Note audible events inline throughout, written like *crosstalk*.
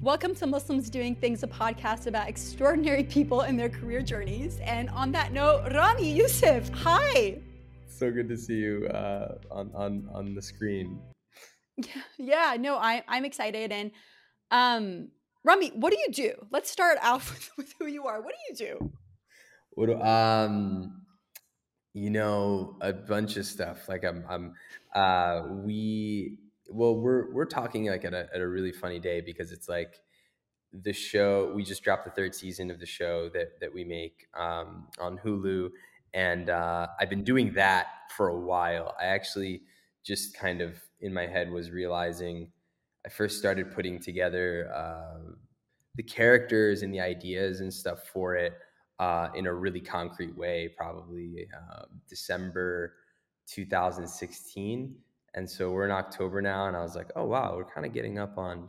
Welcome to Muslims Doing Things, a podcast about extraordinary people and their career journeys. And on that note, Ramy Youssef, hi. So good to see you uh, on, on, on the screen. *laughs* Yeah, yeah no, I, I'm excited. And um, Ramy, what do you do? Let's start out *laughs* with, with who you are. What do you do? What um, you know, a bunch of stuff. Like I'm, I'm, uh, we well we're we're talking like at a, at a really funny day because it's like the show we just dropped the third season of the show that that we make um, on Hulu and uh, I've been doing that for a while. I actually just kind of in my head was realizing I first started putting together uh, the characters and the ideas and stuff for it uh, in a really concrete way, probably uh, December 2016 and so we're in October now, and I was like, oh wow, we're kind of getting up on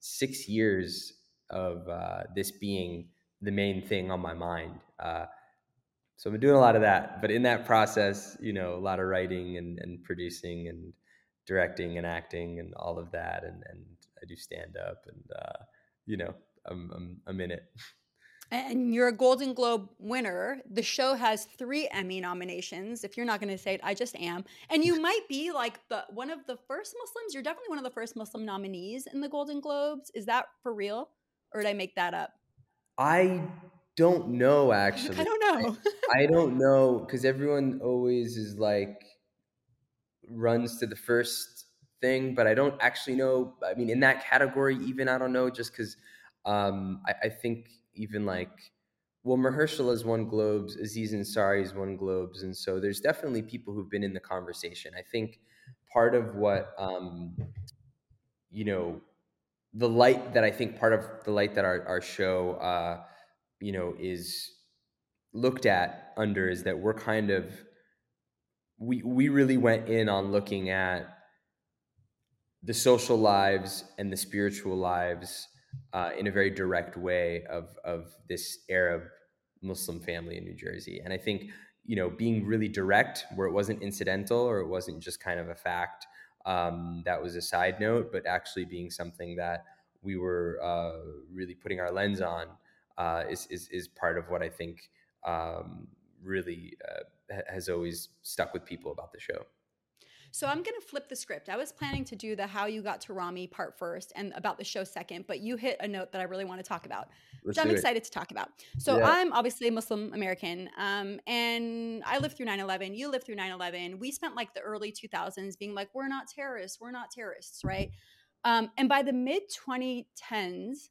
six years of uh, this being the main thing on my mind. Uh, so I've been doing a lot of that, but in that process, you know, a lot of writing and, and producing and directing and acting and all of that, and and I do stand up, and uh, you know, I'm I'm I'm in it. *laughs* And you're a Golden Globe winner. The show has three Emmy nominations. If you're not going to say it, I just am. And you *laughs* might be like the one of the first Muslims. You're definitely one of the first Muslim nominees in the Golden Globes. Is that for real, or did I make that up? I don't know. Actually, *laughs* I don't know. I, don't know because everyone always is like runs to the first thing, but I don't actually know. I mean, in that category, even I don't know, just because um, I, I think even like well, Mahershala has won Globes, Aziz Ansari has won Globes, and so there's definitely people who've been in the conversation. I think part of what um, you know, the light that I think part of the light that our our show, uh, you know, is looked at under is that we're kind of we we really went in on looking at the social lives and the spiritual lives uh, in a very direct way of of this Arab Muslim family in New Jersey. And I think you know being really direct, where it wasn't incidental or it wasn't just kind of a fact um, that was a side note, but actually being something that we were uh, really putting our lens on uh, is, is, is part of what I think um, really uh, has always stuck with people about the show. So I'm going to flip the script. I was planning to do the how you got to Ramy part first and about the show second, but you hit a note that I really want to talk about, Let's which I'm excited to talk about. So yeah. I'm obviously a Muslim American, um, and I lived through 9/11. You lived through 9/11. We spent like the early 2000s being like, we're not terrorists, we're not terrorists, right? Um, and by the mid 2010s,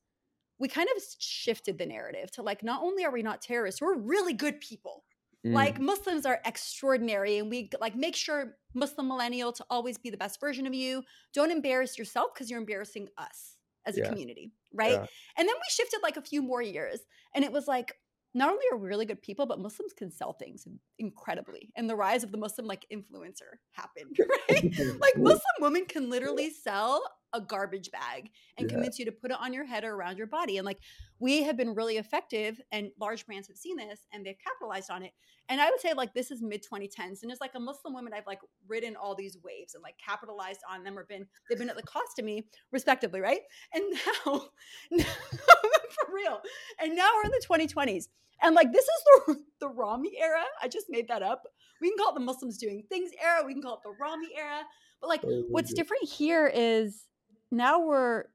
we kind of shifted the narrative to like, not only are we not terrorists, we're really good people. Mm. Like Muslims are extraordinary, and we like make sure Muslim millennial to always be the best version of you. Don't embarrass yourself because you're embarrassing us as a community, right? Yeah. And then we shifted like a few more years, and it was like not only are we really good people, but Muslims can sell things incredibly. And the rise of the Muslim like influencer happened, *laughs* right? *laughs* like Muslim women can literally sell a garbage bag and yeah. convince you to put it on your head or around your body. And like we have been really effective and large brands have seen this and they've capitalized on it. And I would say like this is mid 2010s. And it's like a Muslim woman, I've like ridden all these waves and like capitalized on them or been they've been at the cost to me, respectively, right? And *laughs* now, *laughs* now for real. And now we're in the 2020s. And like this is the the Ramy era. I just made that up. We can call it the Muslims doing things era. We can call it the Ramy era. But like oh, what's different here is now we're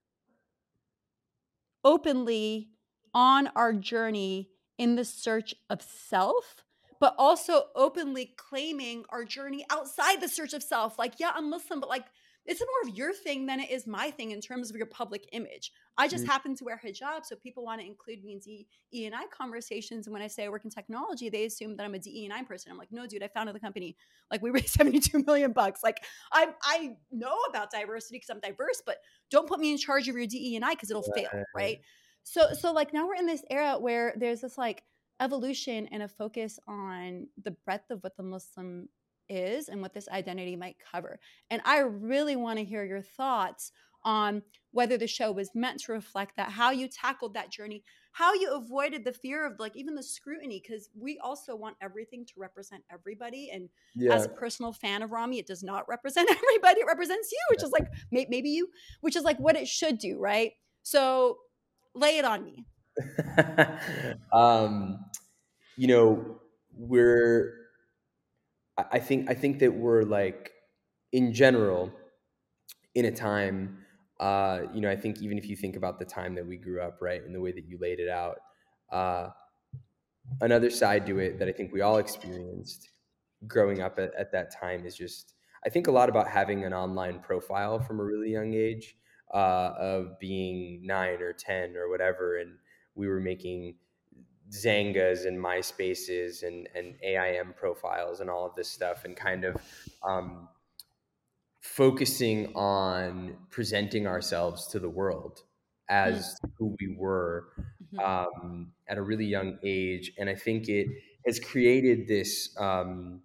openly on our journey in the search of self but also openly claiming our journey outside the search of self like yeah i'm muslim but like it's more of your thing than it is my thing in terms of your public image. I just mm-hmm. happen to wear hijab, so people want to include me in D E and I conversations. And when I say I work in technology, they assume that I'm a DE and I person. I'm like, no, dude, I founded the company. Like we raised *laughs* 72 million bucks. Like I I know about diversity because I'm diverse, but don't put me in charge of your DE and I because it'll fail, right? So so like now we're in this era where there's this like evolution and a focus on the breadth of what the Muslim is and what this identity might cover. And I really want to hear your thoughts on whether the show was meant to reflect that, how you tackled that journey, how you avoided the fear of like even the scrutiny, because we also want everything to represent everybody. And yeah. as a personal fan of Ramy, it does not represent *laughs* everybody, it represents you, which is like maybe you, which is like what it should do, right? So lay it on me. *laughs* um, you know, we're. I think I think that we're like, in general, in a time. Uh, you know, I think even if you think about the time that we grew up, right, and the way that you laid it out, uh, another side to it that I think we all experienced growing up at, at that time is just I think a lot about having an online profile from a really young age uh, of being nine or ten or whatever, and we were making Xangas and MySpaces and and AIM profiles and all of this stuff, and kind of um, focusing on presenting ourselves to the world as mm. who we were mm-hmm. um, at a really young age, and I think it has created this. Um,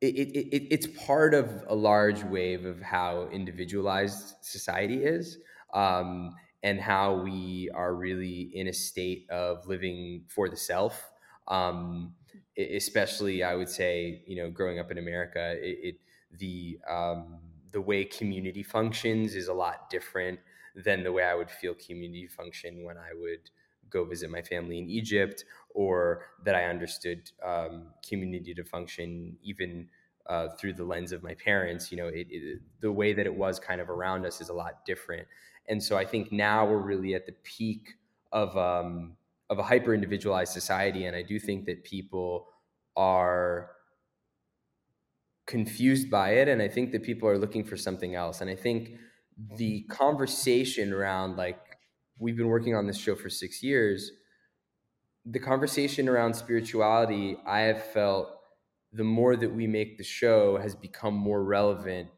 it, it, it, it's part of a large wave of how individualized society is um, and how we are really in a state of living for the self um, especially i would say you know growing up in america it, the um, the way community functions is a lot different than the way i would feel community function when i would go visit my family in Egypt, or that I understood um, community to function even uh, through the lens of my parents. You know, it, it, the way that it was kind of around us is a lot different. And so I think now we're really at the peak of um, of a hyper individualized society, and I do think that people are confused by it, and I think that people are looking for something else. And I think the conversation around like we've been working on this show for six years, the conversation around spirituality, I have felt the more that we make the show has become more relevant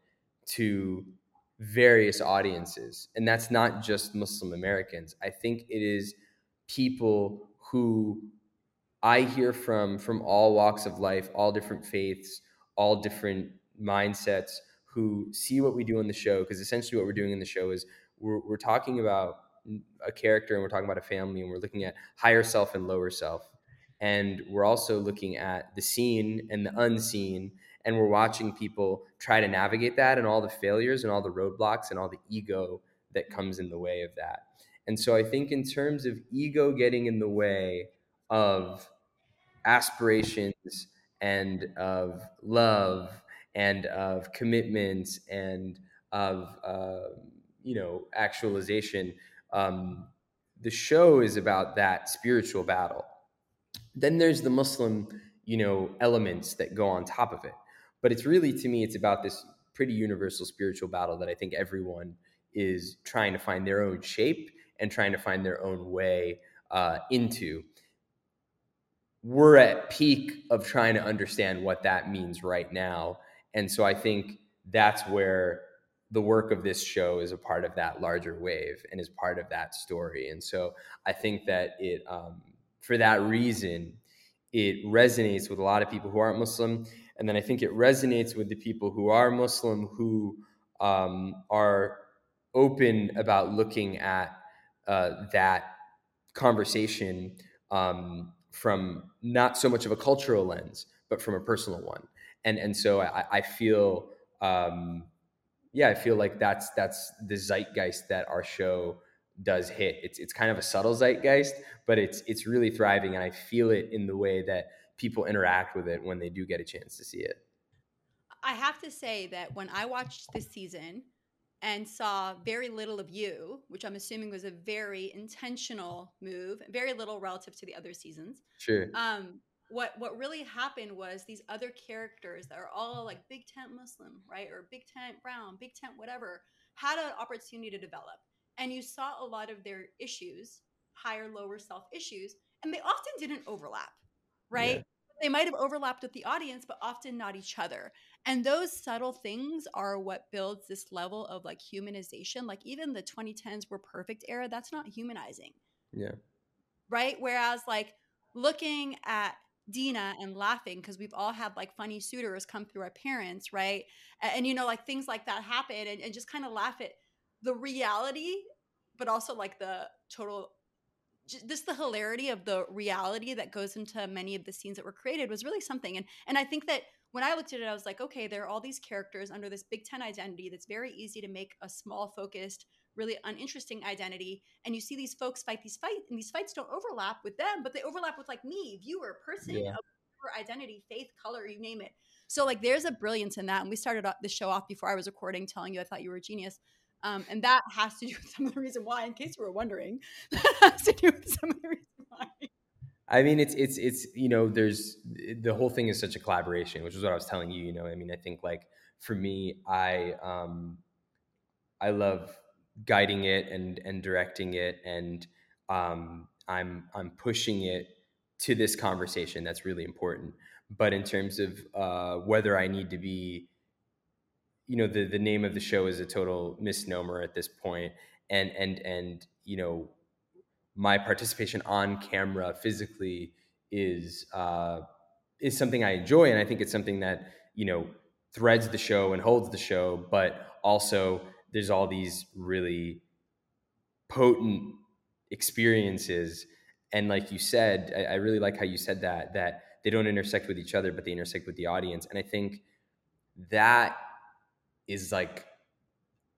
to various audiences. And that's not just Muslim Americans. I think it is people who I hear from from all walks of life, all different faiths, all different mindsets who see what we do in the show. Because essentially, what we're doing in the show is we're, we're talking about a character and we're talking about a family and we're looking at higher self and lower self and we're also looking at the seen and the unseen and we're watching people try to navigate that and all the failures and all the roadblocks and all the ego that comes in the way of that and so i think in terms of ego getting in the way of aspirations and of love and of commitments and of uh, you know actualization um, the show is about that spiritual battle. Then there's the Muslim, you know, elements that go on top of it. But it's really, to me, it's about this pretty universal spiritual battle that I think everyone is trying to find their own shape and trying to find their own way uh, into. We're at peak of trying to understand what that means right now. And so I think that's where the work of this show is a part of that larger wave and is part of that story. And so I think that it, um, for that reason, it resonates with a lot of people who aren't Muslim. And then I think it resonates with the people who are Muslim who um, are open about looking at uh, that conversation um, from not so much of a cultural lens, but from a personal one. And, and so I, I feel um, yeah, I feel like that's that's the zeitgeist that our show does hit. It's it's kind of a subtle zeitgeist, but it's it's really thriving, and I feel it in the way that people interact with it when they do get a chance to see it. I have to say that when I watched this season and saw very little of you, which I'm assuming was a very intentional move, very little relative to the other seasons. Sure. Um, what what really happened was these other characters that are all like big tent muslim right or big tent brown big tent whatever had an opportunity to develop and you saw a lot of their issues higher lower self issues and they often didn't overlap right? Yeah. they might have overlapped with the audience but often not each other. And those subtle things are what builds this level of like humanization. Like even the 2010s were perfect era that's not humanizing. Yeah. Right? Whereas like looking at Dena and laughing because we've all had like funny suitors come through our parents, right? And, and you know, like things like that happen and, and just kind of laugh at the reality, but also like the total just the hilarity of the reality that goes into many of the scenes that were created was really something. And and I think that when I looked at it, I was like, okay, there are all these characters under this Big Ten identity that's very easy to make a small, focused, really uninteresting identity and you see these folks fight these fights and these fights don't overlap with them but they overlap with like me viewer person yeah. identity faith color you name it so like there's a brilliance in that and we started the show off before i was recording telling you i thought you were a genius um, and that has to do with some of the reason why in case you were wondering *laughs* that has to do with some of the reason why I mean, it's it's it's you know, there's the whole thing is such a collaboration, which is what I was telling you. You know, I mean, I think like for me, I um, I love guiding it and and directing it, and um, I'm I'm pushing it to this conversation. That's really important. But in terms of uh, whether I need to be, you know, the the name of the show is a total misnomer at this point, and and and you know, my participation on camera physically is uh, is something I enjoy, and I think it's something that you know threads the show and holds the show, but also there's all these really potent experiences. And like you said, I, I really like how you said that, that they don't intersect with each other, but they intersect with the audience. And I think that is like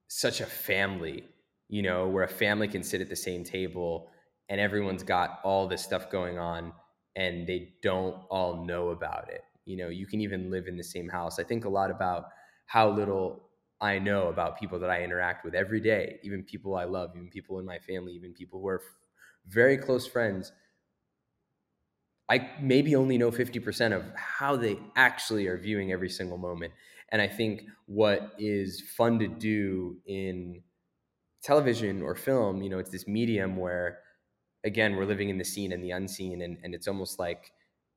such a family, you know, where a family can sit at the same table and everyone's got all this stuff going on and they don't all know about it. You know you can even live in the same house. I think a lot about how little i know about people that i interact with every day even people i love even people in my family even people who are very close friends. I maybe only know 50% of how they actually are viewing every single moment and i think what is fun to do in television or film you know it's this medium where again we're living in the seen and the unseen and, and it's almost like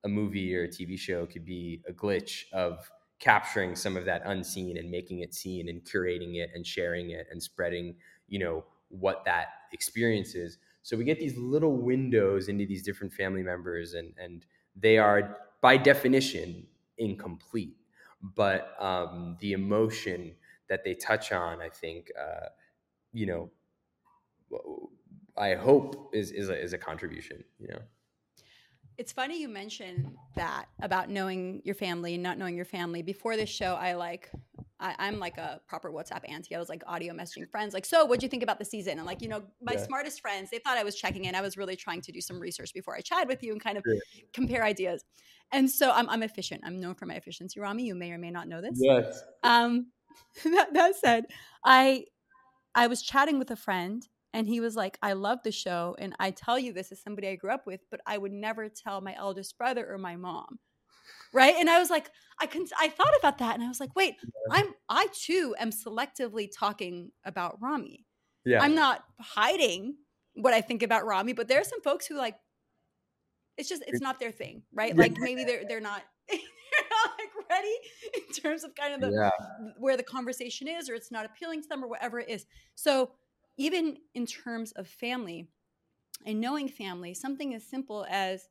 a movie or a TV show could be a glitch of capturing some of that unseen and making it seen and curating it and sharing it and spreading, you know, what that experience is. So we get these little windows into these different family members and and they are by definition incomplete. But um, the emotion that they touch on, I think, uh, you know, I hope is is a, is a contribution. You know. It's funny you mentioned that about knowing your family and not knowing your family. Before this show, I like I, am like a proper WhatsApp auntie. I was like audio messaging friends, like, so what'd you think about the season? And like, you know, my yeah. smartest friends, they thought I was checking in. I was really trying to do some research before I chatted with you and kind of yeah. compare ideas. And so I'm, I'm efficient. I'm known for my efficiency, Ramy. You may or may not know this. Yes. Um, *laughs* that, that said, I I was chatting with a friend and he was like, I love the show. And I tell you this as somebody I grew up with, but I would never tell my eldest brother or my mom. Right. And I was like, I can I thought about that and I was like, wait, I'm I too am selectively talking about Ramy. Yeah. I'm not hiding what I think about Ramy, but there are some folks who like it's just it's not their thing, right? Like maybe they're they're not *laughs* they're not like ready in terms of kind of the yeah. where the conversation is, or it's not appealing to them or whatever it is. So even in terms of family and knowing family, something as simple as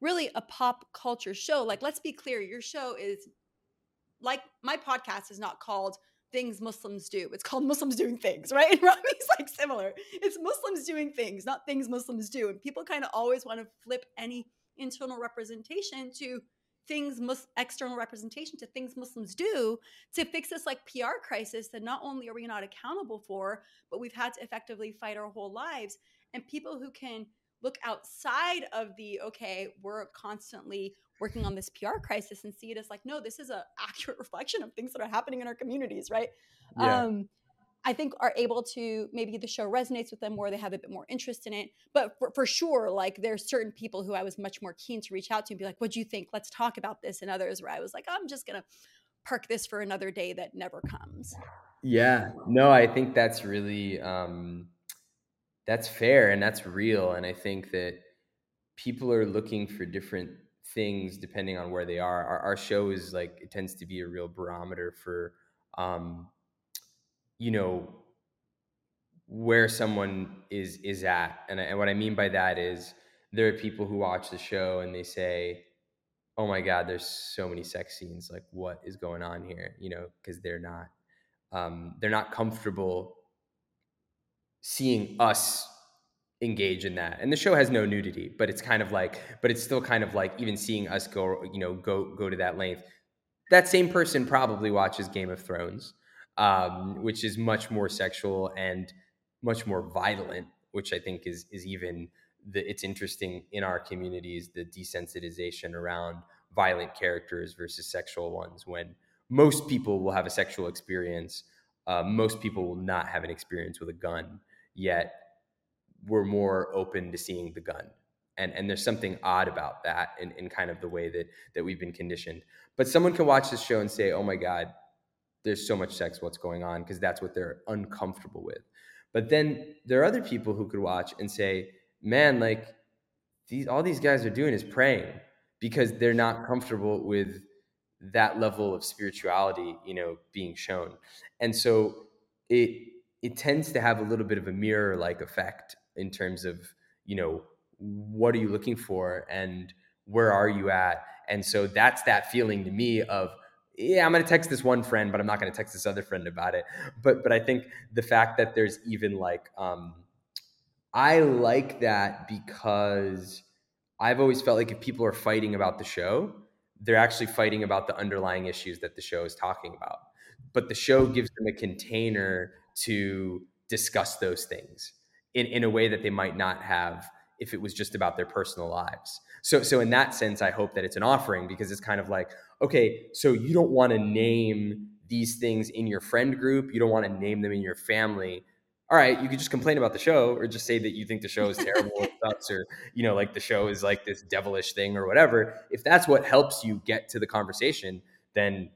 really a pop culture show. Like, let's be clear, your show is like my podcast is not called Things Muslims Do. It's called Muslims Doing Things, *laughs* right? And Ramy's like similar. It's Muslims doing things, not things Muslims do. And people kind of always want to flip any internal representation to things mus- external representation to things muslims do to fix this like pr crisis that not only are we not accountable for but we've had to effectively fight our whole lives and people who can look outside of the okay we're constantly working on this pr crisis and see it as like no this is a *laughs* accurate reflection of things that are happening in our communities right yeah. um I think are able to maybe the show resonates with them more, they have a bit more interest in it. But for, for sure, like there's certain people who I was much more keen to reach out to and be like, what do you think? Let's talk about this. And others where I was like, I'm just gonna park this for another day that never comes. Yeah. No, I think that's really um that's fair and that's real. And I think that people are looking for different things depending on where they are. Our, our show is like it tends to be a real barometer for um you know where someone is is at and, and what i mean by that is there are people who watch the show and they say oh my god there's so many sex scenes like what is going on here you know because they're not um, they're not comfortable seeing us engage in that. And the show has no nudity but it's kind of like but it's still kind of like even seeing us go you know go go to that length. That same person probably watches game of thrones um, which is much more sexual and much more violent, which I think is is even the it's interesting in our communities the desensitization around violent characters versus sexual ones when most people will have a sexual experience uh, most people will not have an experience with a gun yet we're more open to seeing the gun. And and there's something odd about that in, in kind of the way that that we've been conditioned. But someone can watch this show and say oh my god there's so much sex what's going on? Because that's what they're uncomfortable with. But then there are other people who could watch and say man like these all these guys are doing is praying because they're not comfortable with that level of spirituality you know being shown. And so it it tends to have a little bit of a mirror like effect in terms of you know what are you looking for and where are you at? And so that's that feeling to me of yeah i'm going to text this one friend but i'm not going to text this other friend about it. But but i think the fact that there's even like um i like that because i've always felt like if people are fighting about the show they're actually fighting about the underlying issues that the show is talking about. But the show gives them a container to discuss those things in, in a way that they might not have if it was just about their personal lives. So, so in that sense, I hope that it's an offering because it's kind of like, okay, so you don't want to name these things in your friend group, you don't want to name them in your family. All right, you could just complain about the show or just say that you think the show is terrible or *laughs* sucks or you know like the show is like this devilish thing or whatever. If that's what helps you get to the conversation, then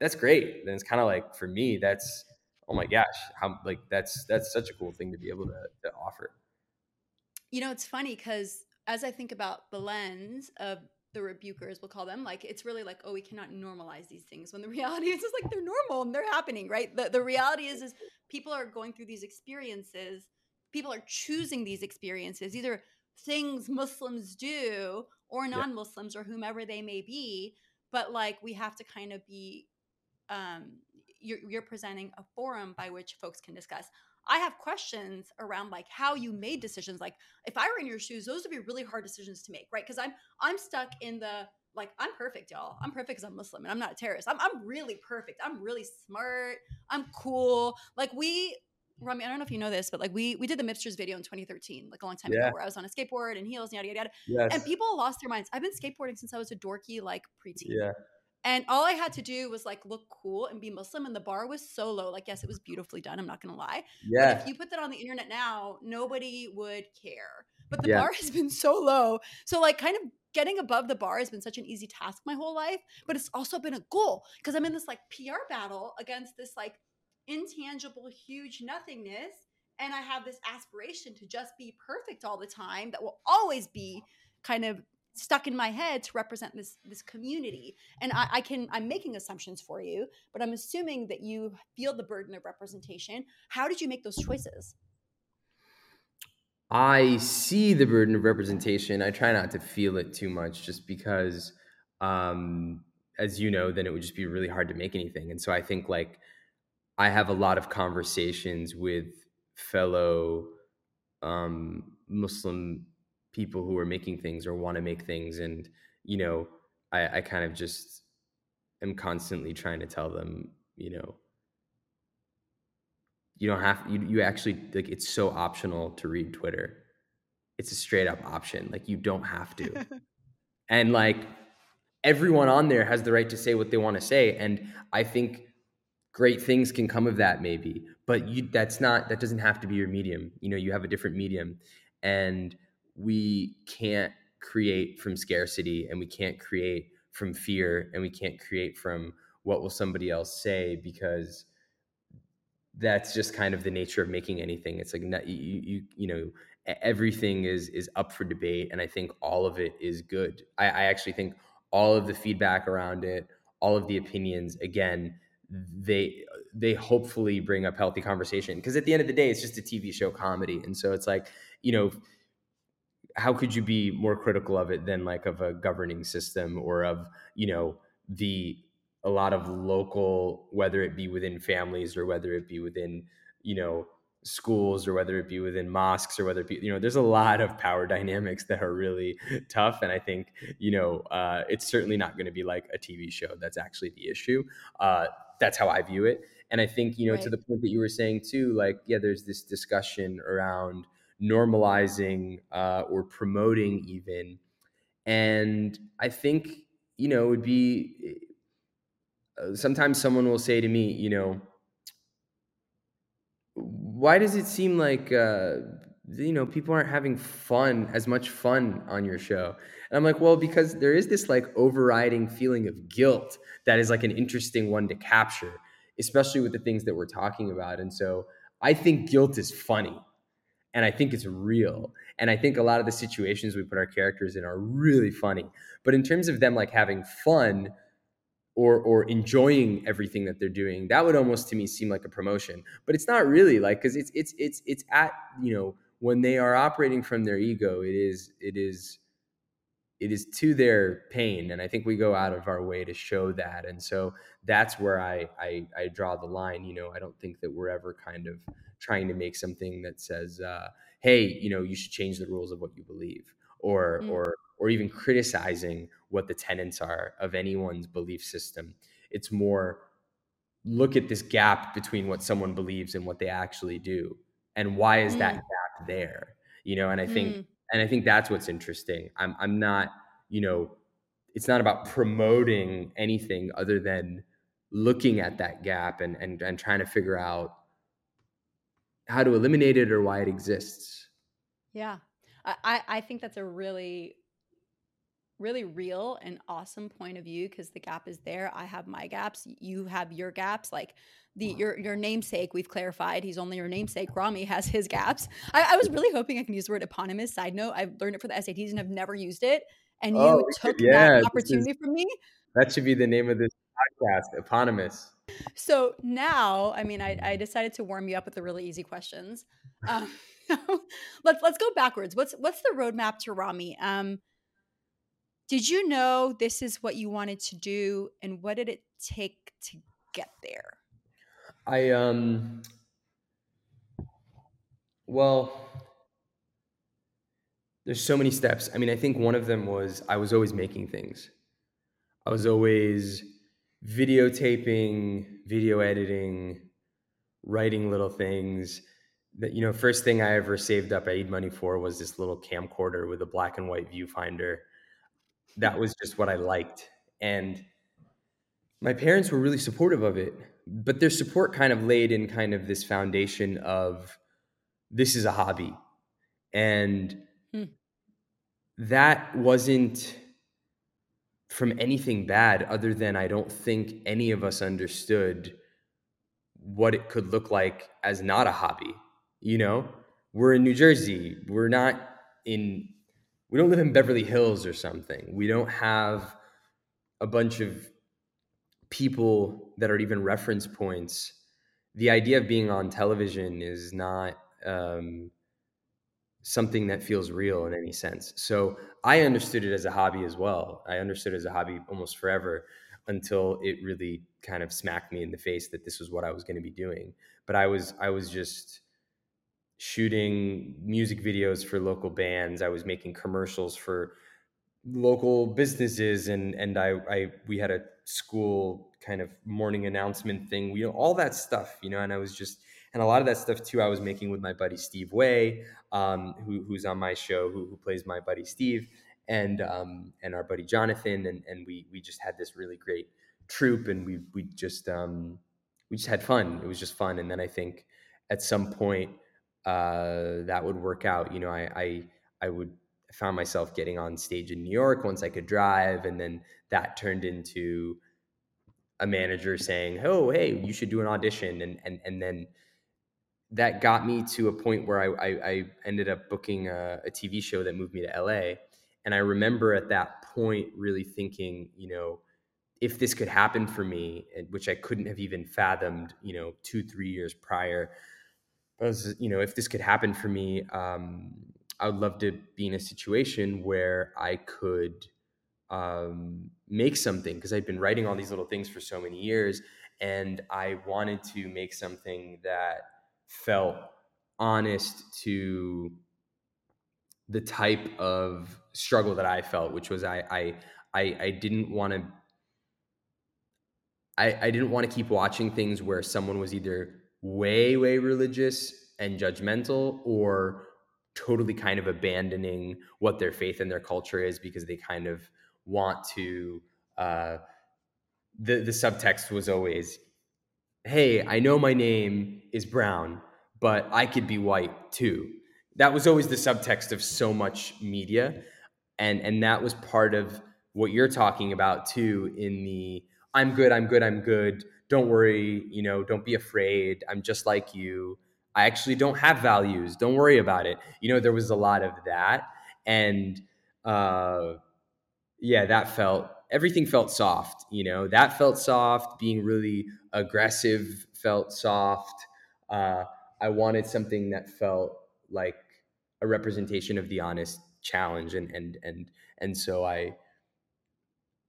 that's great. Then it's kind of like for me, that's oh my gosh, how like that's that's such a cool thing to be able to, to offer. You know, it's funny because as I think about the lens of the rebukers, we'll call them, like it's really like, oh, we cannot normalize these things when the *laughs* reality is just like they're normal and they're happening, right? The the reality is is people are going through these experiences, people are choosing these experiences. These are things Muslims do or non-Muslims yeah. or whomever they may be, but like we have to kind of be um you're, you're presenting a forum by which folks can discuss. I have questions around like how you made decisions. Like if I were in your shoes, those would be really hard decisions to make, right? Because I'm I'm stuck in the like I'm perfect, y'all. I'm perfect because I'm Muslim and I'm not a terrorist. I'm I'm really perfect. I'm really smart. I'm cool. Like we Ramy, I don't know if you know this, but like we we did the Mipsterz video in 2013, like a long time yeah. ago, where I was on a skateboard and heels and yada yada yada. Yes. And people lost their minds. I've been skateboarding since I was a dorky like preteen. Yeah. And all I had to do was like look cool and be Muslim. And the bar was so low. Like, yes, it was beautifully done. I'm not going to lie. Yeah. But if you put that on the internet now, nobody would care. But the yeah. bar *laughs* has been so low. So, like, kind of getting above the bar has been such an easy task my whole life. But it's also been a goal because I'm in this like PR battle against this like intangible, huge nothingness. And I have this aspiration to just be perfect all the time that will always be kind of stuck in my head to represent this this community. And I, I, can i'm making assumptions for you but i'm assuming that you feel the burden of representation. How did you make those choices? I see the burden of representation. I try not to feel it too much just because um as you know then it would just be really hard to make anything. And so i think like i have a lot of conversations with fellow um muslim people who are making things or want to make things and you know I, I kind of just am constantly trying to tell them you know you don't have you, you actually like it's so optional to read twitter. It's a straight up option like you don't have to. *laughs* And like everyone on there has the right to say what they want to say and i think great things can come of that maybe but you that's not that doesn't have to be your medium you know you have a different medium. And we can't create from scarcity and we can't create from fear and we can't create from what will somebody else say because that's just kind of the nature of making anything. It's like you, you you know everything is is up for debate and i think all of it is good. I, I actually think all of the feedback around it all of the opinions again they they hopefully bring up healthy conversation because at the end of the day it's just a tv show comedy. And so it's like you know how could you be more critical of it than like of a governing system or of you know the a lot of local whether it be within families or whether it be within you know schools or whether it be within mosques or whether it be you know there's a lot of power *laughs* dynamics that are really tough and i think you know uh, it's certainly not going to be like a tv show that's actually the issue uh, that's how i view it and i think you know right. to the point that you were saying too like yeah there's this discussion around normalizing uh, or promoting even. And i think you know it would be uh, sometimes someone will say to me you know why does it seem like uh, you know people aren't having fun as much fun on your show? And i'm like well because there is this like overriding feeling of guilt that is like an interesting one to capture especially with the things that we're talking about. And so i think guilt is funny and i think it's real. And i think a lot of the situations we put our characters in are really funny. But in terms of them like having fun or or enjoying everything that they're doing that would almost to me seem like a promotion. But it's not really like because it's it's it's it's at you know when they are operating from their ego it is it is it is to their pain. And i think we go out of our way to show that. And so that's where i i, I draw the line you know i don't think that we're ever kind of trying to make something that says uh, hey you know you should change the rules of what you believe or mm. or or even criticizing what the tenets are of anyone's belief system it's more look at this gap between what someone believes and what they actually do and why is mm. that gap there you know and i think mm and I think that's what's interesting. I'm I'm not, you know, it's not about promoting anything other than looking at that gap and and and trying to figure out how to eliminate it or why it exists. Yeah. I, I think that's a really really real and awesome point of view because the gap is there. I have my gaps, you have your gaps. Like the your your namesake, we've clarified he's only your namesake. Ramy has his gaps. I, I was really hoping I can use the word eponymous. Side note, I've learned it for the SATs and I've never used it. And oh, you oh, took yeah, that opportunity is, from me. That should be the name of this podcast, eponymous. So now, I mean, I, I decided to warm you up with the really easy questions. Um, *laughs* let's let's go backwards. What's what's the roadmap to Ramy? Um, did you know this is what you wanted to do, and what did it take to get there? I um well there's so many steps. I mean, I think one of them was I was always making things. I was always videotaping, video editing, writing little things. That you know, first thing I ever saved up I aid money for was this little camcorder with a black and white viewfinder. That was just what I liked. And my parents were really supportive of it but their support kind of laid in kind of this foundation of this is a hobby and hmm. that wasn't from anything bad other than i don't think any of us understood what it could look like as not a hobby you know? We're in new jersey. We're not in we don't live in beverly hills or something. We don't have a bunch of people that are even reference points, the idea of being on television is not um, something that feels real in any sense. So I understood it as a hobby as well. I understood it as a hobby almost forever until it really kind of smacked me in the face that this was what I was going to be doing. But I was I was just shooting music videos for local bands. I was making commercials for local businesses and and I, I we had a school kind of morning announcement thing we you know all that stuff you know and I was just and a lot of that stuff too I was making with my buddy Steve Way um, who, who's on my show who, who plays my buddy Steve and um, and our buddy Jonathan. And and we we just had this really great troop and we we just um, we just had fun. It was just fun. And then I think at some point uh, that would work out. You know I I, I would found myself getting on stage in New York once I could drive, and then that turned into a manager saying, "Oh, hey, you should do an audition," and and and then that got me to a point where I I, I ended up booking a, a TV show that moved me to LA, and I remember at that point really thinking, you know, if this could happen for me, which I couldn't have even fathomed, you know, two three years prior. I was, you know, if this could happen for me, um, I would love to be in a situation where I could um, make something because I'd been writing all these little things for so many years, and I wanted to make something that felt honest to the type of struggle that I felt, which was I I I, I didn't want to. I, I didn't want to keep watching things where someone was either way, way religious and judgmental or totally kind of abandoning what their faith and their culture is because they kind of want to uh, the the subtext was always hey i know my name is brown but i could be white too. That was always the subtext of so much media and and that was part of what you're talking about too in the i'm good i'm good i'm good. Don't worry you know don't be afraid. I'm just like you. I actually don't have values. Don't worry about it. You know there was a lot of that and uh yeah that felt everything felt soft you know that felt soft being really aggressive felt soft uh i wanted something that felt like a representation of the honest challenge and and and and so I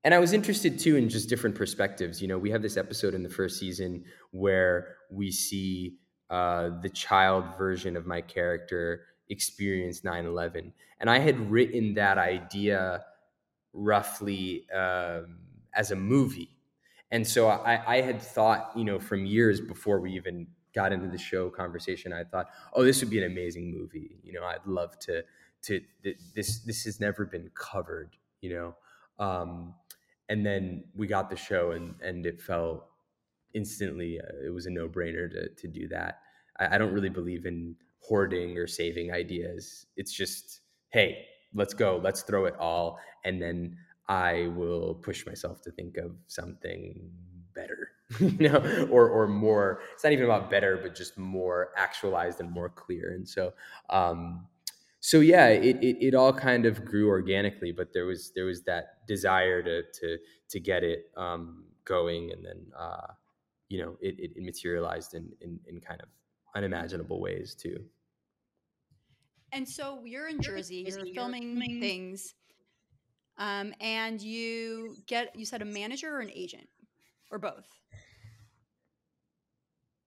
and I was interested too in just different perspectives. You know, we have this episode in the first season where we see uh, the child version of my character experience 9-11 and i had written that idea roughly um, as a movie and so I, I had thought you know from years before we even got into the show conversation, I thought, oh, this would be an amazing movie. You know, I'd love to to this this has never been covered. You know, um, and then we got the show, and and it felt instantly uh, it was a no brainer to to do that. I, I don't really believe in hoarding or saving ideas. It's just hey, let's go, let's throw it all, and then I will push myself to think of something better *laughs* you know or or more it's not even about better but just more actualized and more clear. And so um so yeah it, it, it all kind of grew organically but there was there was that desire to to to get it um going. And then uh you know it, it, materialized in, in in kind of unimaginable ways too. And so you're in jersey you're filming things um, and you get you said a manager or an agent or both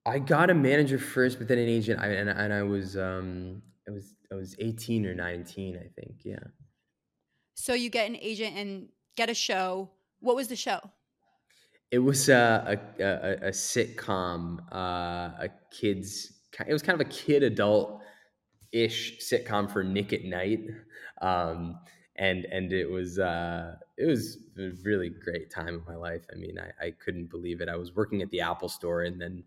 I got a manager first, but then an agent. I, and, and I was um, I was I was eighteen or nineteen, I think. Yeah. So you get an agent and get a show. What was the show? It was uh, a, a, a sitcom, uh, a kids. It was kind of a kid adult ish sitcom for Nick at Nite, um, and and it was uh, it was a really great time of my life. I mean, I, I couldn't believe it. I was working at the Apple Store, and then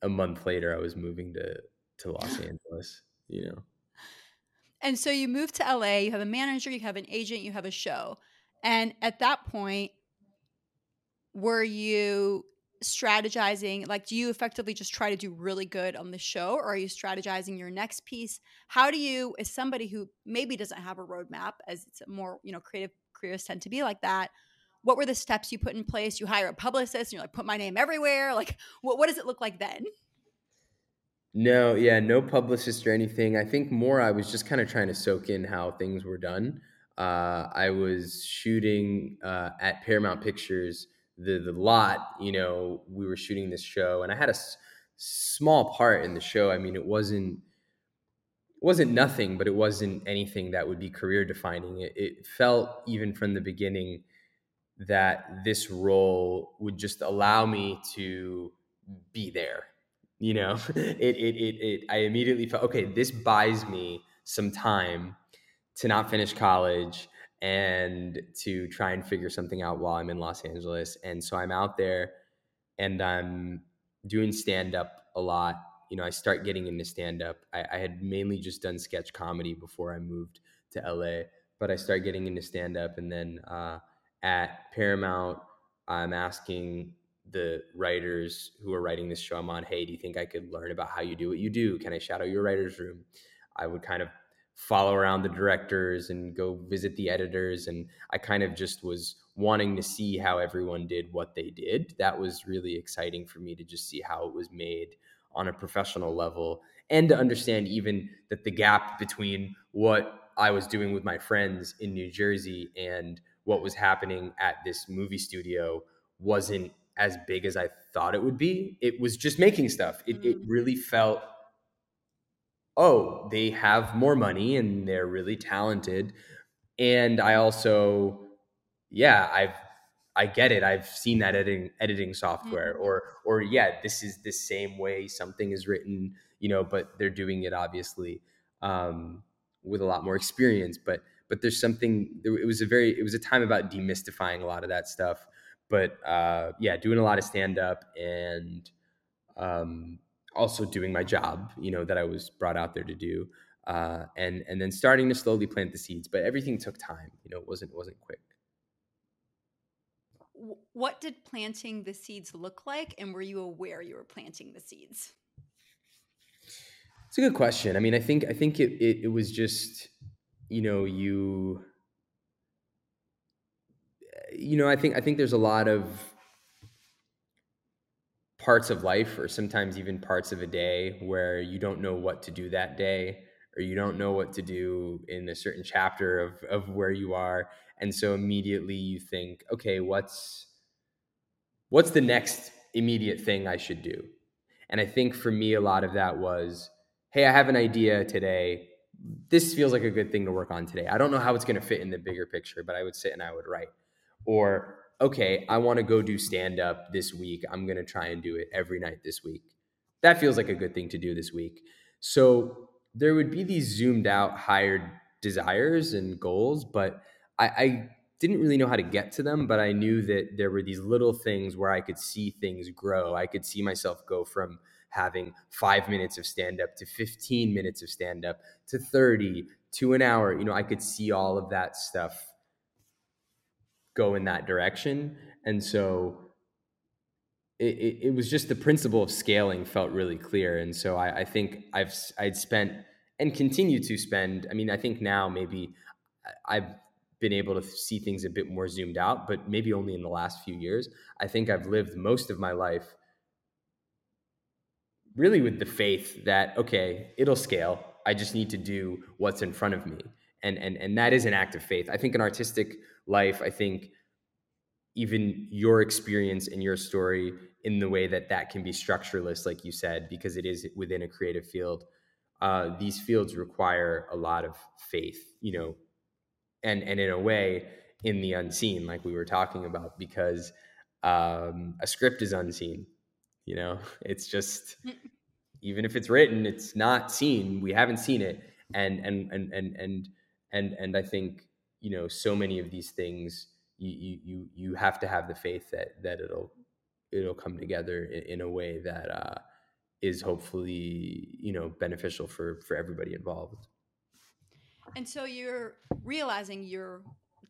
a month later, I was moving to to Los *sighs* Angeles. You know. And so you move to LA. You have a manager. You have an agent. You have a show. And at that point, were you strategizing like do you effectively just try to do really good on the show or are you strategizing your next piece how do you as somebody who maybe doesn't have a roadmap as it's more you know creative careers tend to be like that what were the steps you put in place? You hire a publicist and you're like, put my name everywhere. Like, what, what does it look like then? No, yeah, no publicist or anything. I think more I was just kind of trying to soak in how things were done. Uh, I was shooting uh, at Paramount Pictures, the the lot. You know, we were shooting this show, and I had a s- small part in the show. I mean, it wasn't it wasn't nothing, but it wasn't anything that would be career defining. It, it felt even from the beginning that this role would just allow me to be there. You know, *laughs* it, it, it, it, I immediately felt, okay, this buys me some time to not finish college and to try and figure something out while I'm in Los Angeles. And so I'm out there and I'm doing stand up a lot. You know, I start getting into stand up. I, I had mainly just done sketch comedy before I moved to LA, but I start getting into stand up and then, uh, at Paramount, I'm asking the writers who are writing this show I'm on, hey, do you think I could learn about how you do what you do? Can I shadow your writer's room? I would kind of follow around the directors and go visit the editors. And I kind of just was wanting to see how everyone did what they did. That was really exciting for me to just see how it was made on a professional level and to understand even that the gap between what I was doing with my friends in New Jersey and what was happening at this movie studio wasn't as big as I thought it would be. It was just making stuff. It, mm-hmm. it really felt, oh, they have more money and they're really talented. And I also, yeah, I've I get it. I've seen that editing editing software, mm-hmm. or or yeah, this is the same way something is written, you know, but they're doing it obviously um, with a lot more experience. But but there's something. It was a very it was a time about demystifying a lot of that stuff. But uh, yeah, doing a lot of stand up and um, also doing my job, you know, that I was brought out there to do. Uh, and and then starting to slowly plant the seeds, but everything took time. You know, it wasn't wasn't quick what did planting the seeds look like and were you aware you were planting the seeds it's a good question i mean i think i think it, it, it was just you know you you know i think i think there's a lot of parts of life or sometimes even parts of a day where you don't know what to do that day or you don't know what to do in a certain chapter of, of where you are. And so immediately you think okay what's what's the next immediate thing i should do? And i think for me a lot of that was hey i have an idea today. This feels like a good thing to work on today. I don't know how it's going to fit in the bigger picture but i would sit and i would write. Or okay i want to go do stand up this week i'm going to try and do it every night this week that feels like a good thing to do this week so there would be these zoomed out higher desires and goals but I, I didn't really know how to get to them, but I knew that there were these little things where I could see things grow. I could see myself go from having five minutes of stand up to 15 minutes of stand up to 30 to an hour. You know, I could see all of that stuff go in that direction. And so it, it, it was just the principle of scaling felt really clear. And so I, I think I've, I'd spent and continue to spend, I mean, I think now maybe I've been able to see things a bit more zoomed out, but maybe only in the last few years. I think I've lived most of my life really with the faith that okay, it'll scale. I just need to do what's in front of me. And and and that is an act of faith. I think an artistic life, I think even your experience and your story in the way that that can be structureless like you said because it is within a creative field uh, these fields require a lot of faith you know and and in a way in the unseen like we were talking about because um, a script is unseen you know? *laughs* It's just mm. even if it's written it's not seen. We haven't seen it. And and and and and and, and i think you know so many of these things you you you have to have the faith that that it'll it'll come together in, in a way that uh, is hopefully you know beneficial for for everybody involved and so you're realizing you're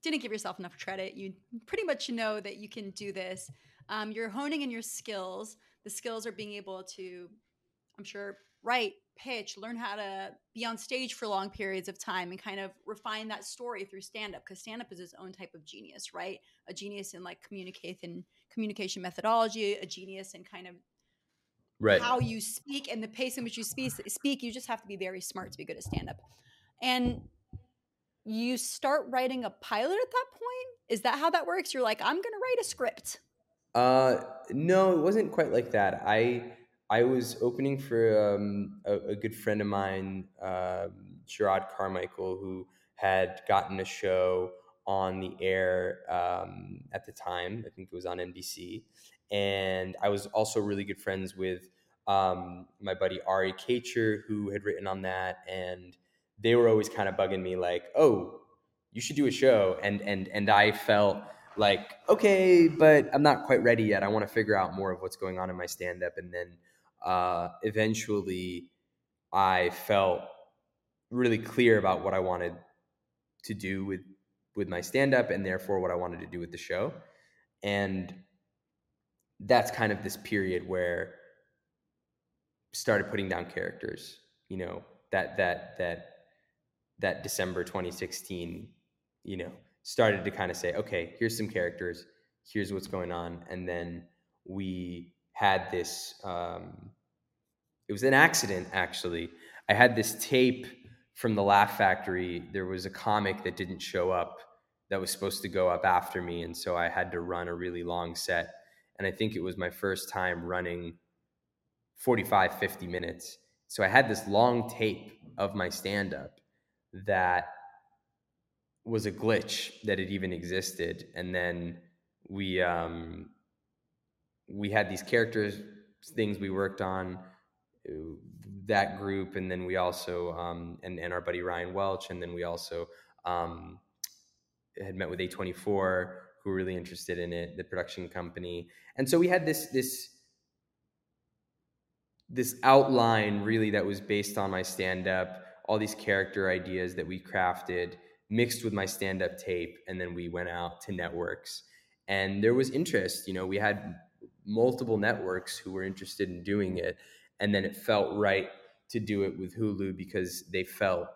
didn't give yourself enough credit. You pretty much know that you can do this. Um, you're honing in your skills. The skills are being able to, I'm sure, write, pitch, learn how to be on stage for long periods of time and kind of refine that story through stand up because stand up is its own type of genius, right? A genius in like communication communication methodology, a genius in kind of right. how you speak and the pace in which you speak speak. You just have to be very smart to be good at stand up and you start writing a pilot at that point is that how that works you're like i'm going to write a script uh no it wasn't quite like that i i was opening for um, a, a, good friend of mine uh, Jerrod Carmichael who had gotten a show on the air um, at the time i think it was on nbc and i was also really good friends with um, my buddy ari katcher who had written on that and they were always kind of bugging me like, "Oh, you should do a show." And and and I felt like, "Okay, but I'm not quite ready yet. I want to figure out more of what's going on in my stand up." And then uh, eventually I felt really clear about what I wanted to do with with my stand up and therefore what I wanted to do with the show. And that's kind of this period where started putting down characters, you know, that that that that December 2016, you know, started to kind of say, okay, here's some characters, here's what's going on, and then we had this. Um, it was an accident, actually. I had this tape from the Laugh Factory. There was a comic that didn't show up that was supposed to go up after me, and so I had to run a really long set. And I think it was my first time running 45, 50 minutes. So I had this long tape of my stand up that was a glitch that it even existed and then we um, we had these characters things we worked on that group and then we also um, and, and our buddy ryan welch and then we also um, had met with a24 who were really interested in it the production company. And so we had this this this outline really that was based on my stand up all these character ideas that we crafted mixed with my stand up tape and then we went out to networks. And there was interest you know we had multiple networks who were interested in doing it and then it felt right to do it with Hulu because they felt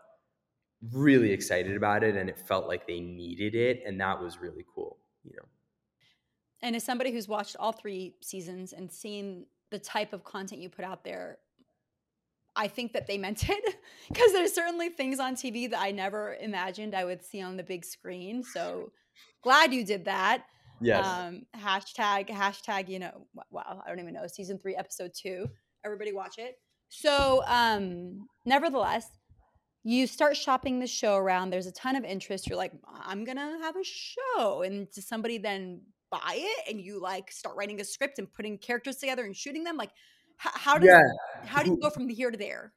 really excited about it and it felt like they needed it and that was really cool you know and as somebody who's watched all three seasons and seen the type of content you put out there I think that they meant *laughs* it because there's certainly things on TV that I never imagined I would see on the big screen. So glad you did that. Yes. Um, hashtag, hashtag, you know, wow, I don't even know, season three, episode two. Everybody watch it. So, um, nevertheless, you start shopping the show around. There's a ton of interest. You're like, I'm gonna have a show, and does somebody then buy it? And you like start writing a script and putting characters together and shooting them. Like, h- how does yeah. how do you go from here to there?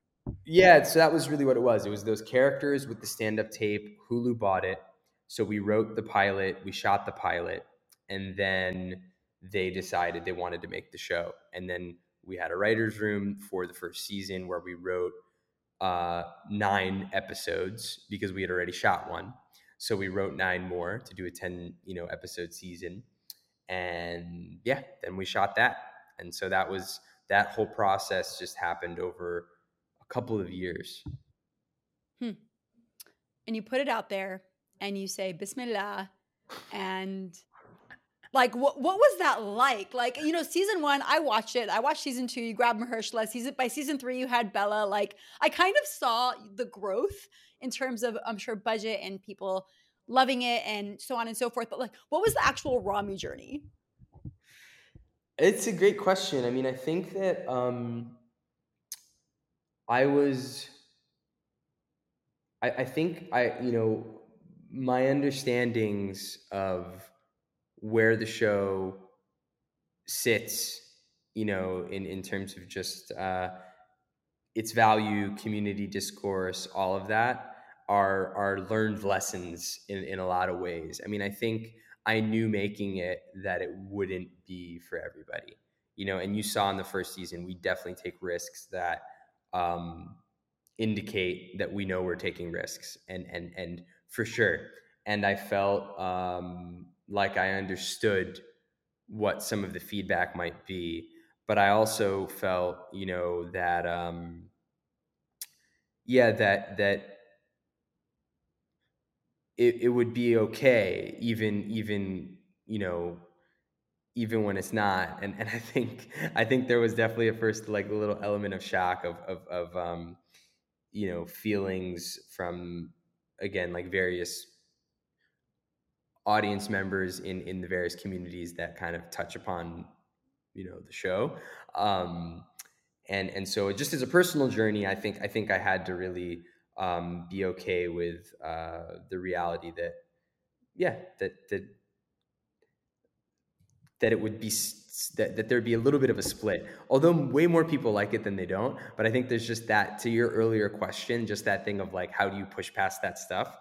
Yeah, so that was really what it was. It was those characters with the stand-up tape. Hulu bought it, so we wrote the pilot, we shot the pilot, and then they decided they wanted to make the show. And then we had a writer's room for the first season where we wrote uh, nine episodes because we had already shot one. So we wrote nine more to do a 10, you know, episode season. And yeah, then we shot that. And so that was that whole process just happened over a couple of years. Hmm. And you put it out there and you say Bismillah and like what what was that like? Like, you know, season one, I watched it. I watched season two, you grabbed Mahershala. Season by season three, you had Bella. Like, I kind of saw the growth in terms of I'm sure budget and people loving it and so on and so forth. But like, what was the actual Ramy journey? It's a great question. I mean, I think that um I was I, I think I, you know, my understandings of where the show sits, you know, in, in terms of just uh, its value, community discourse, all of that are are learned lessons in, in a lot of ways. I mean, I think I knew making it that it wouldn't be for everybody, you know, and you saw in the first season, we definitely take risks that um, indicate that we know we're taking risks and and and for sure. And I felt um, like I understood what some of the feedback might be. But I also felt, you know, that um, yeah, that that it, it would be okay, even even you know, even when it's not. And and *laughs* I think I think there was definitely a first like little element of shock of of, of um, you know, feelings from again like various audience members in in the various communities that kind of touch upon you know the show. Um and and so just as a personal journey i think i think i had to really um be okay with uh the reality that yeah that that that it would be that, that there'd be a little bit of a split. Although way more people like it than they don't but i think there's just that to your earlier question just that thing of like how do you push past that stuff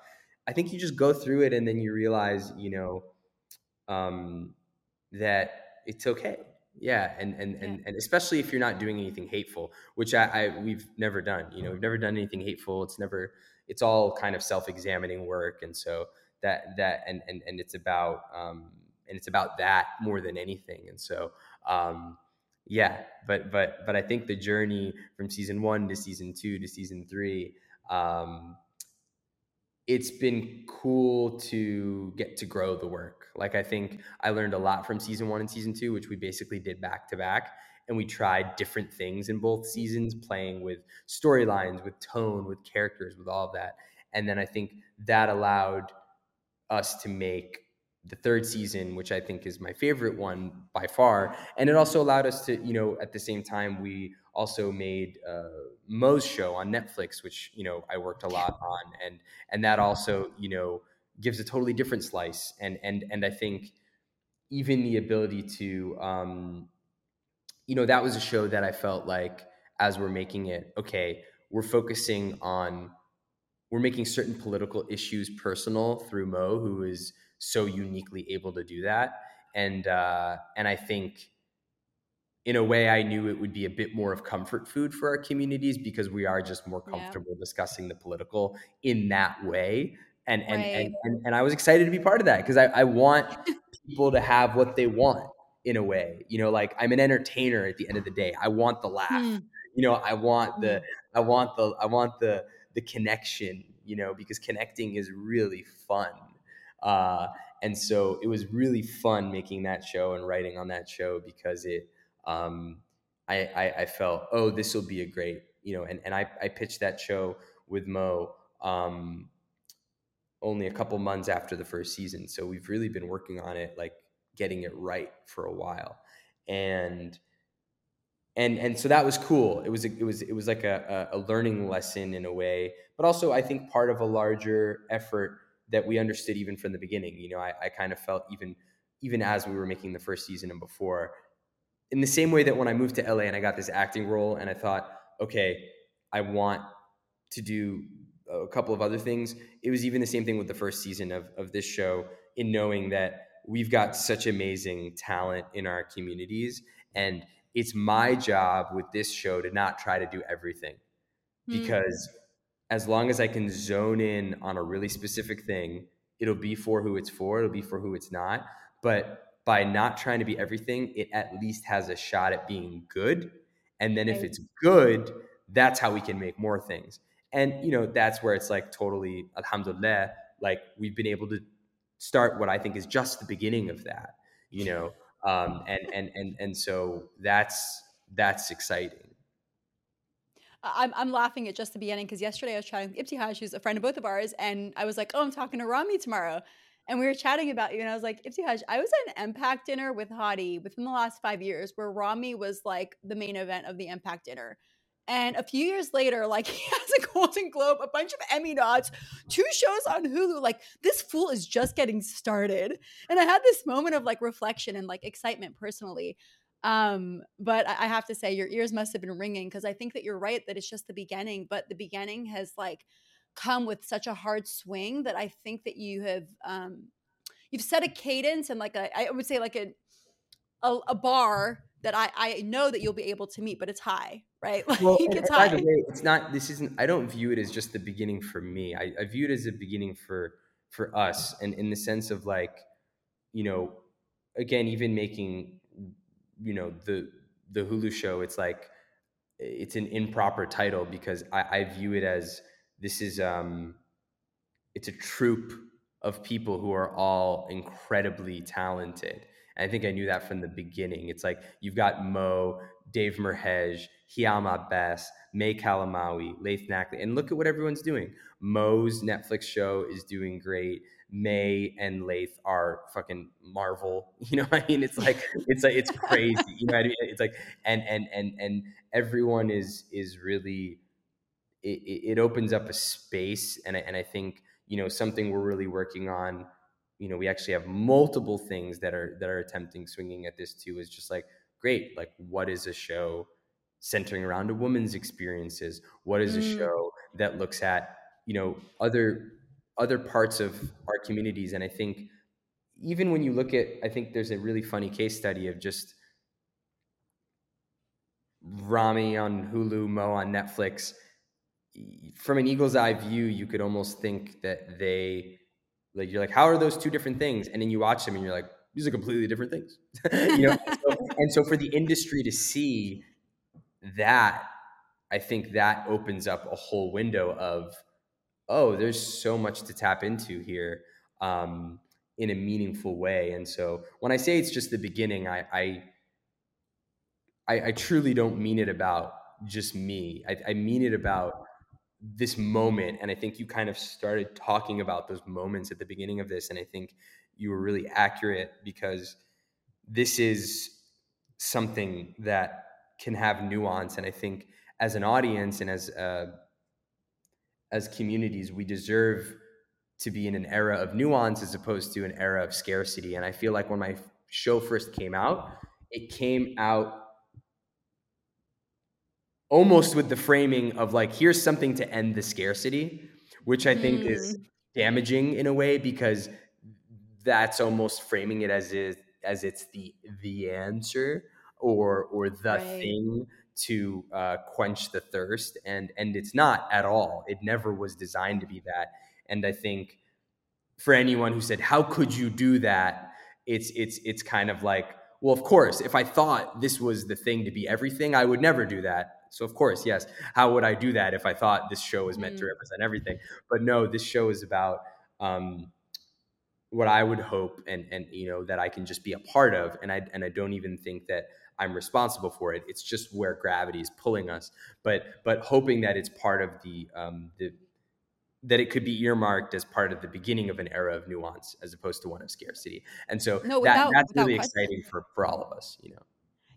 I think you just go through it and then you realize, you know, um, that it's okay. Yeah, and and, yeah. and and especially if you're not doing anything hateful, which I, I we've never done. You know, we've never done anything hateful. It's never. It's all kind of self-examining work, and so that that and and and it's about um, and it's about that more than anything. And so um, yeah, but but but I think the journey from season one to season two to season three. Um, it's been cool to get to grow the work. Like I think I learned a lot from season one and season two, which we basically did back to back. And we tried different things in both seasons, playing with storylines, with tone, with characters, with all of that. And then I think that allowed us to make the third season, which I think is my favorite one by far. And it also allowed us to, you know, at the same time, we also made uh, Mo's show on Netflix, which you know I worked a lot on, and and that also you know gives a totally different slice. And and and I think even the ability to, um, you know, that was a show that I felt like as we're making it, okay, we're focusing on, we're making certain political issues personal through Mo, who is so uniquely able to do that, and uh, and I think in a way I knew it would be a bit more of comfort food for our communities because we are just more comfortable yeah. discussing the political in that way. And and, right. and, and, and I was excited to be part of that because I, I want *laughs* people to have what they want in a way. You know, like I'm an entertainer at the end of the day. I want the laugh. Mm. You know, I want the hmm. I want the I want the the connection, you know, because connecting is really fun. Uh, and so it was really fun making that show and writing on that show because it um, I, I, I felt oh this will be a great you know and, and I, I pitched that show with Mo um, only a couple months after the first season. So we've really been working on it like getting it right for a while. And and and so that was cool. It was a, it was it was like a, a learning lesson in a way but also i think part of a larger effort that we understood even from the beginning you know i, I kind of felt even even as we were making the first season and before in the same way that when i moved to la and i got this acting role and i thought okay i want to do a couple of other things it was even the same thing with the first season of, of this show in knowing that we've got such amazing talent in our communities and it's my job with this show to not try to do everything mm. because as long as i can zone in on a really specific thing it'll be for who it's for it'll be for who it's not. But by not trying to be everything it at least has a shot at being good. And then if it's good that's how we can make more things. And you know that's where it's like totally alhamdulillah like we've been able to start what I think is just the beginning of that, you know, um, and and and and so that's that's exciting. I'm, I'm laughing at just the beginning because yesterday I was chatting with Ibtihaj, who's a friend of both of ours, and I was like, "Oh, I'm talking to Ramy tomorrow," and we were chatting about you, and I was like, "Ibtihaj, I was at an Impact dinner with Hadi within the last five years, where Ramy was like the main event of the Impact dinner, and a few years later, like *laughs* he has a Golden Globe, a bunch of Emmy nods, two shows on Hulu. Like this fool is just getting started. And I had this moment of like reflection and like excitement personally. Um, but I, have to say, your ears must have been ringing because I think that you're right that it's just the beginning. But the beginning has like come with such a hard swing that I think that you have um, you've set a cadence and like a I would say like a a, a bar that I, I know that you'll be able to meet, but it's high, right? *laughs* Like well, it's high. By the way, it's not. This isn't. I don't view it as just the beginning for me. I, I view it as a beginning for for us, and in the sense of like, you know, again, even making, you know, the the Hulu show. It's like it's an improper title because I, I view it as this is um, it's a troupe of people who are all incredibly talented and I think I knew that from the beginning. It's like you've got Mo, Dave Merheje, Hiam Abbass, May Calamawy, Laith Nakli, and look at what everyone's doing. Mo's Netflix show is doing great. May and Laith are fucking Marvel. *laughs* You know what I mean? It's like it's like it's crazy. You know what I mean? It's like and and and and everyone is is really it, it opens up a space and I, and I think you know something we're really working on you know we actually have multiple things that are that are attempting swinging at this too is just like great like what is a show centering around a woman's experiences what is a mm. show that looks at you know other other parts of our communities and i think even when you look at i think there's a really funny case study of just ramy on hulu mo on netflix from an eagle's eye view you could almost think that they like you're like, how are those two different things? And then you watch them and you're like, these are completely different things. *laughs* you know, *laughs* so, and so for the industry to see that, I think that opens up a whole window of, oh, there's so much to tap into here um, in a meaningful way. And so when I say it's just the beginning, I, I I, I, truly don't mean it about just me. I, I, mean it about this moment and i think you kind of started talking about those moments at the beginning of this and i think you were really accurate because this is something that can have nuance and i think as an audience and as uh, as communities we deserve to be in an era of nuance as opposed to an era of scarcity and i feel like when my show first came out, it came out almost with the framing of like here's something to end the scarcity, which I think mm. is damaging in a way because that's almost framing it as it as it's the the answer or or the right. thing to uh, quench the thirst and and it's not at all. It never was designed to be that. And i think for anyone who said how could you do that? it's it's it's kind of like well of course if i thought this was the thing to be everything i would never do that. So of course yes. How would i do that if i thought this show was meant mm. to represent everything? But no this show is about um, what i would hope and and you know that i can just be a part of and i and i don't even think that i'm responsible for it it's just where gravity is pulling us but but hoping that it's part of the um the that it could be earmarked as part of the beginning of an era of nuance as opposed to one of scarcity. And so no, without, that, that's really question. exciting for, for all of us, you know.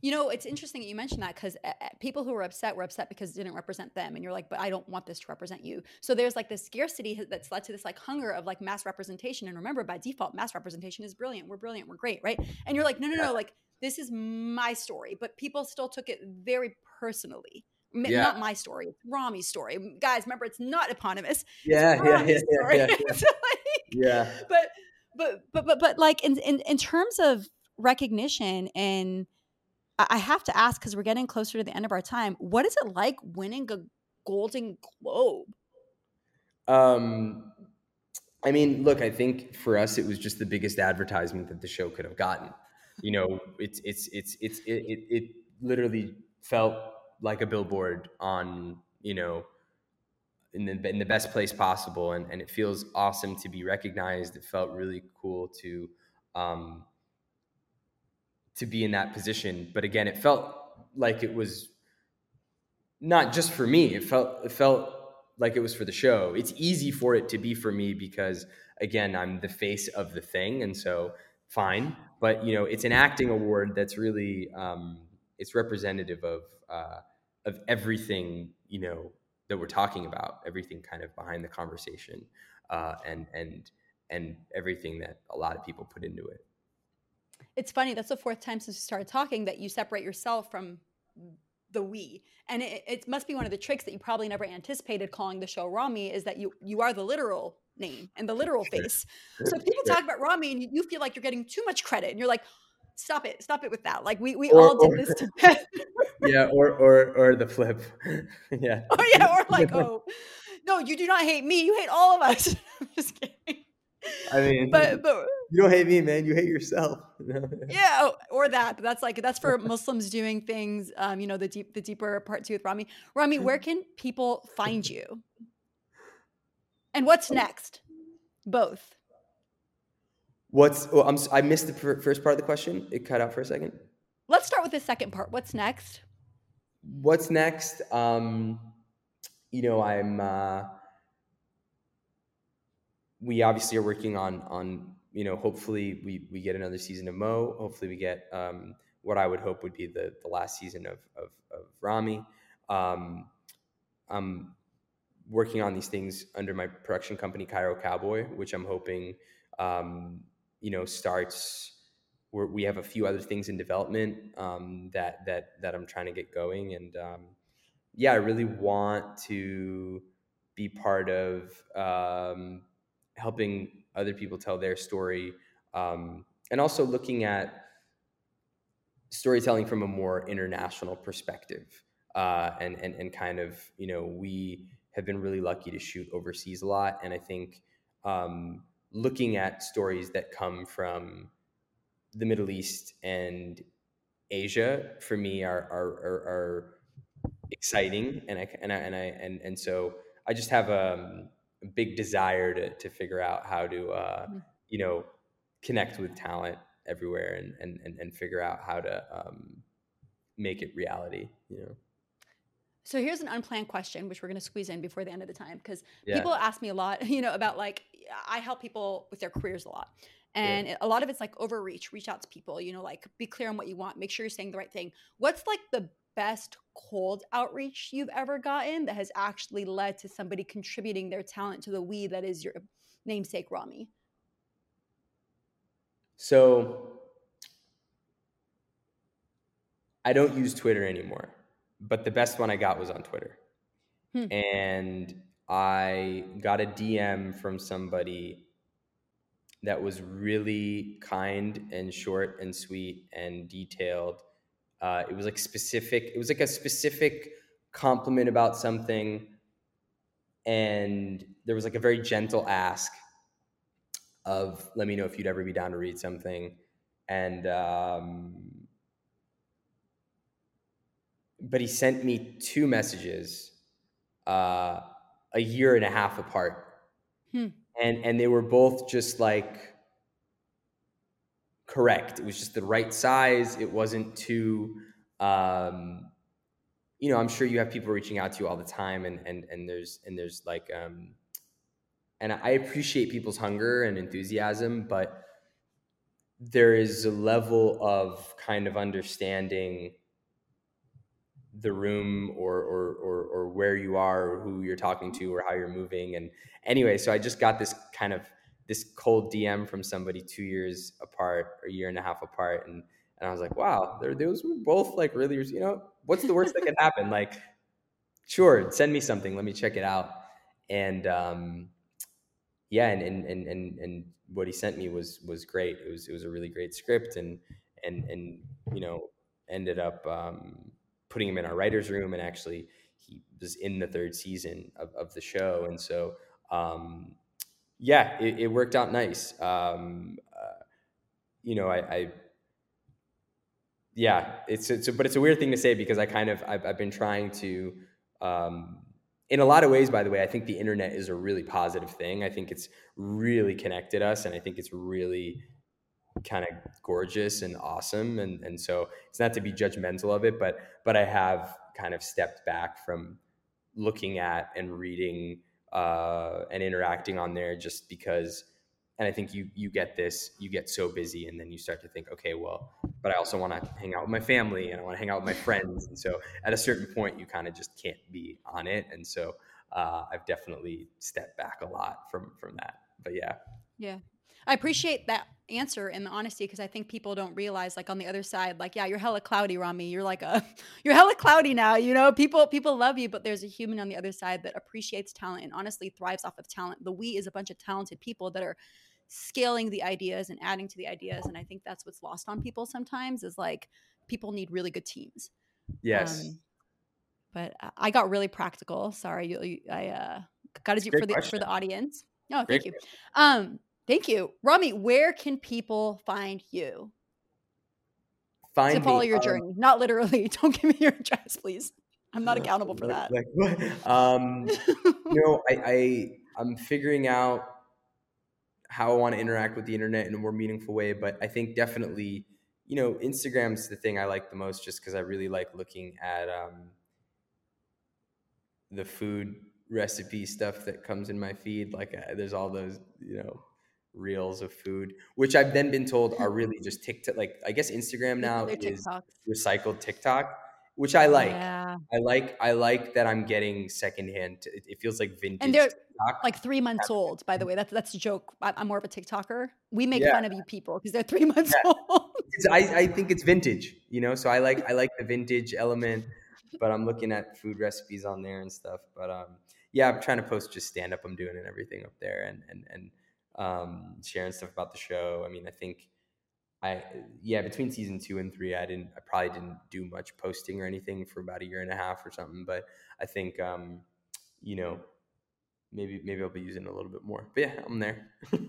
You know, it's interesting that you mentioned that because uh, people who were upset were upset because it didn't represent them. And you're like, but I don't want this to represent you. So there's like this scarcity that's led to this like hunger of like mass representation. And remember, by default, mass representation is brilliant. We're brilliant. We're great. Right. And you're like, no, no, no. Like, this is my story. But people still took it very personally. Yeah. Not my story, it's Ramy's story. Guys, remember, it's not eponymous. Yeah, yeah, yeah, yeah, yeah, *laughs* yeah. so like, yeah. But, but, but, but, but, like in, in, in terms of recognition and I have to ask because we're getting closer to the end of our time. What is it like winning a Golden Globe? Um, I mean, look, I think for us it was just the biggest advertisement that the show could have gotten. You know, it's it's it's it's it, it, it literally felt like a billboard on you know in the in the best place possible, and and it feels awesome to be recognized. It felt really cool to um, to be in that position. But again, it felt like it was not just for me. It felt it felt like it was for the show. It's easy for it to be for me because again, I'm the face of the thing, and so fine. But you know, it's an acting award that's really um, it's representative of uh, of everything you know that we're talking about, everything kind of behind the conversation, uh, and and and everything that a lot of people put into it. It's funny that's the fourth time since we started talking that you separate yourself from the we. And it, it, must be one of the tricks that you probably never anticipated calling the show ramy is that you you are the literal name and the literal *laughs* face so if people talk about ramy and you, feel like you're getting too much credit and you're like stop it stop it with that like we, we or, all did or, this to *laughs* *laughs* yeah or or or the flip yeah or yeah or like oh no you do not hate me you hate all of us i'm just kidding I mean, but but you don't hate me, man. You hate yourself. yeah, or that. But that's like that's for Muslims doing things. Um, you know, the deep the deeper part two with Ramy. Ramy, where can people find you? And what's next? Both. What's? Oh, I'm. I missed the first part of the question. It cut out for a second. Let's start with the second part. What's next? What's next? Um, you know, I'm. Uh, we obviously are working on on you know hopefully we we get another season of Mo. Hopefully we get um, what I would hope would be the the last season of of, of Ramy. Um, I'm working on these things under my production company Cairo Cowboy, which I'm hoping um, you know starts. We have a few other things in development um, that that that I'm trying to get going, and um, yeah, I really want to be part of um, helping other people tell their story, um, and also looking at storytelling from a more international perspective. Uh, and, and, and kind of, you know, we have been really lucky to shoot overseas a lot. And I think um, looking at stories that come from the Middle East and Asia for me are, are, are, are exciting. And I, and I, and I, and, and so I just have a, um, big desire to to figure out how to uh, mm-hmm. you know connect with talent everywhere and and and, and figure out how to um, make it reality. You know. So here's an unplanned question, which we're going to squeeze in before the end of the time, because yeah. people ask me a lot, *laughs* you know, about like I help people with their careers a lot, and yeah. a lot of it's like overreach, reach out to people, you know, like be clear on what you want, make sure you're saying the right thing. What's like the best cold outreach you've ever gotten that has actually led to somebody contributing their talent to the we that is your namesake Ramy? So I don't use Twitter anymore, but the best one I got was on Twitter. Hmm. And I got a DM from somebody that was really kind and short and sweet and detailed. Uh, it was like specific, it was like a specific compliment about something. And there was like a very gentle ask of, let me know if you'd ever be down to read something. And, um, but he sent me two messages uh, a year and a half apart. Hmm and and they were both just like correct. It was just the right size. It wasn't too um, you know, I'm sure you have people reaching out to you all the time and and and there's and there's like um and I appreciate people's hunger and enthusiasm, but there is a level of kind of understanding the room or, or or or where you are or who you're talking to or how you're moving. And anyway so i just got this kind of this cold dm from somebody two years apart or a year and a half apart. And and i was like wow those were both like really you know what's the worst that could happen? Like sure send me something. Let me check it out. And um yeah and and and and, and what he sent me was was great. It was it was a really great script and and and you know ended up um putting him in our writers' room, and actually he was in the third season of, of the show, and so um, yeah, it, it, worked out nice. Um, uh, you know, I, I yeah, it's, it's but it's a weird thing to say because I kind of I've, I've been trying to. Um, in a lot of ways, by the way, I think the internet is a really positive thing. I think it's really connected us, and I think it's really kind of gorgeous and awesome and and so it's not to be judgmental of it but but I have kind of stepped back from looking at and reading uh, and interacting on there just because and I think you you get this you get so busy and then you start to think okay well but I also want to hang out with my family and I want to hang out with my friends and so at a certain point you kind of just can't be on it and so uh, I've definitely stepped back a lot from from that but yeah. Yeah I appreciate that answer and the honesty because I think people don't realize like on the other side like yeah you're hella cloudy Ramy. You're like a *laughs* you're hella cloudy now you know? People people love you but there's a human on the other side that appreciates talent and honestly thrives off of talent. The we is a bunch of talented people that are scaling the ideas and adding to the ideas and I think that's what's lost on people sometimes is like people need really good teams. Yes. Um, but I got really practical. Sorry I uh got to do for the question. for the audience. No thank Great you um Thank you. Ramy, where can people find you? Find to follow me, your um, journey. Not literally. *laughs* Don't give me your address, please. I'm not *laughs* accountable for that. um, you know, I, I I'm figuring out how I want to interact with the internet in a more meaningful way, but I think definitely, you know, Instagram's the thing I like the most just because I really like looking at um, the food recipe stuff that comes in my feed. Like, uh, there's all those, you know, reels of food, which I've then been told are really just TikTok. Like I guess Instagram now is recycled TikTok, which I like. Yeah. I like. I like that I'm getting secondhand. It, it feels like vintage. And they're TikTok. like three months old. By the way, that's that's a joke. I'm more of a TikToker. We make yeah. fun of you people because they're three *laughs* months yeah. old. I, I think it's vintage. You know, so I like I like the vintage element. But I'm looking at food recipes on there and stuff. But um, yeah, I'm trying to post just stand up I'm doing and everything up there, and and and um, sharing stuff about the show. I mean, I think I yeah between season two and three, I didn't I probably didn't do much posting or anything for about a year and a half or something. But I think um, you know maybe maybe I'll be using a little bit more. But yeah, I'm there. *laughs*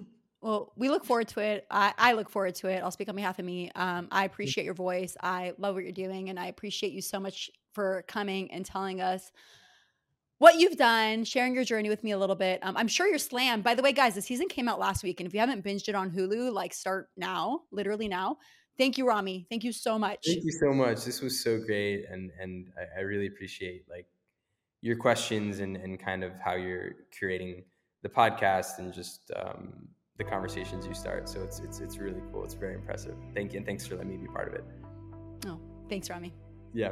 Well, we look forward to it. I, I, look forward to it. I'll speak on behalf of me. Um, I appreciate your voice. I love what you're doing, and I appreciate you so much for coming and telling us what you've done, sharing your journey with me a little bit. Um, I'm sure you're slammed. By the way, guys, the season came out last week, and if you haven't binged it on Hulu, like start now, literally now. Thank you, Ramy. Thank you so much. Thank you so much. This was so great, and and I, I really appreciate like your questions and and kind of how you're curating the podcast and just um, the conversations you start. So it's it's it's really cool. It's very impressive. Thank you, and thanks for letting me be part of it. Oh, thanks, Ramy. Yeah.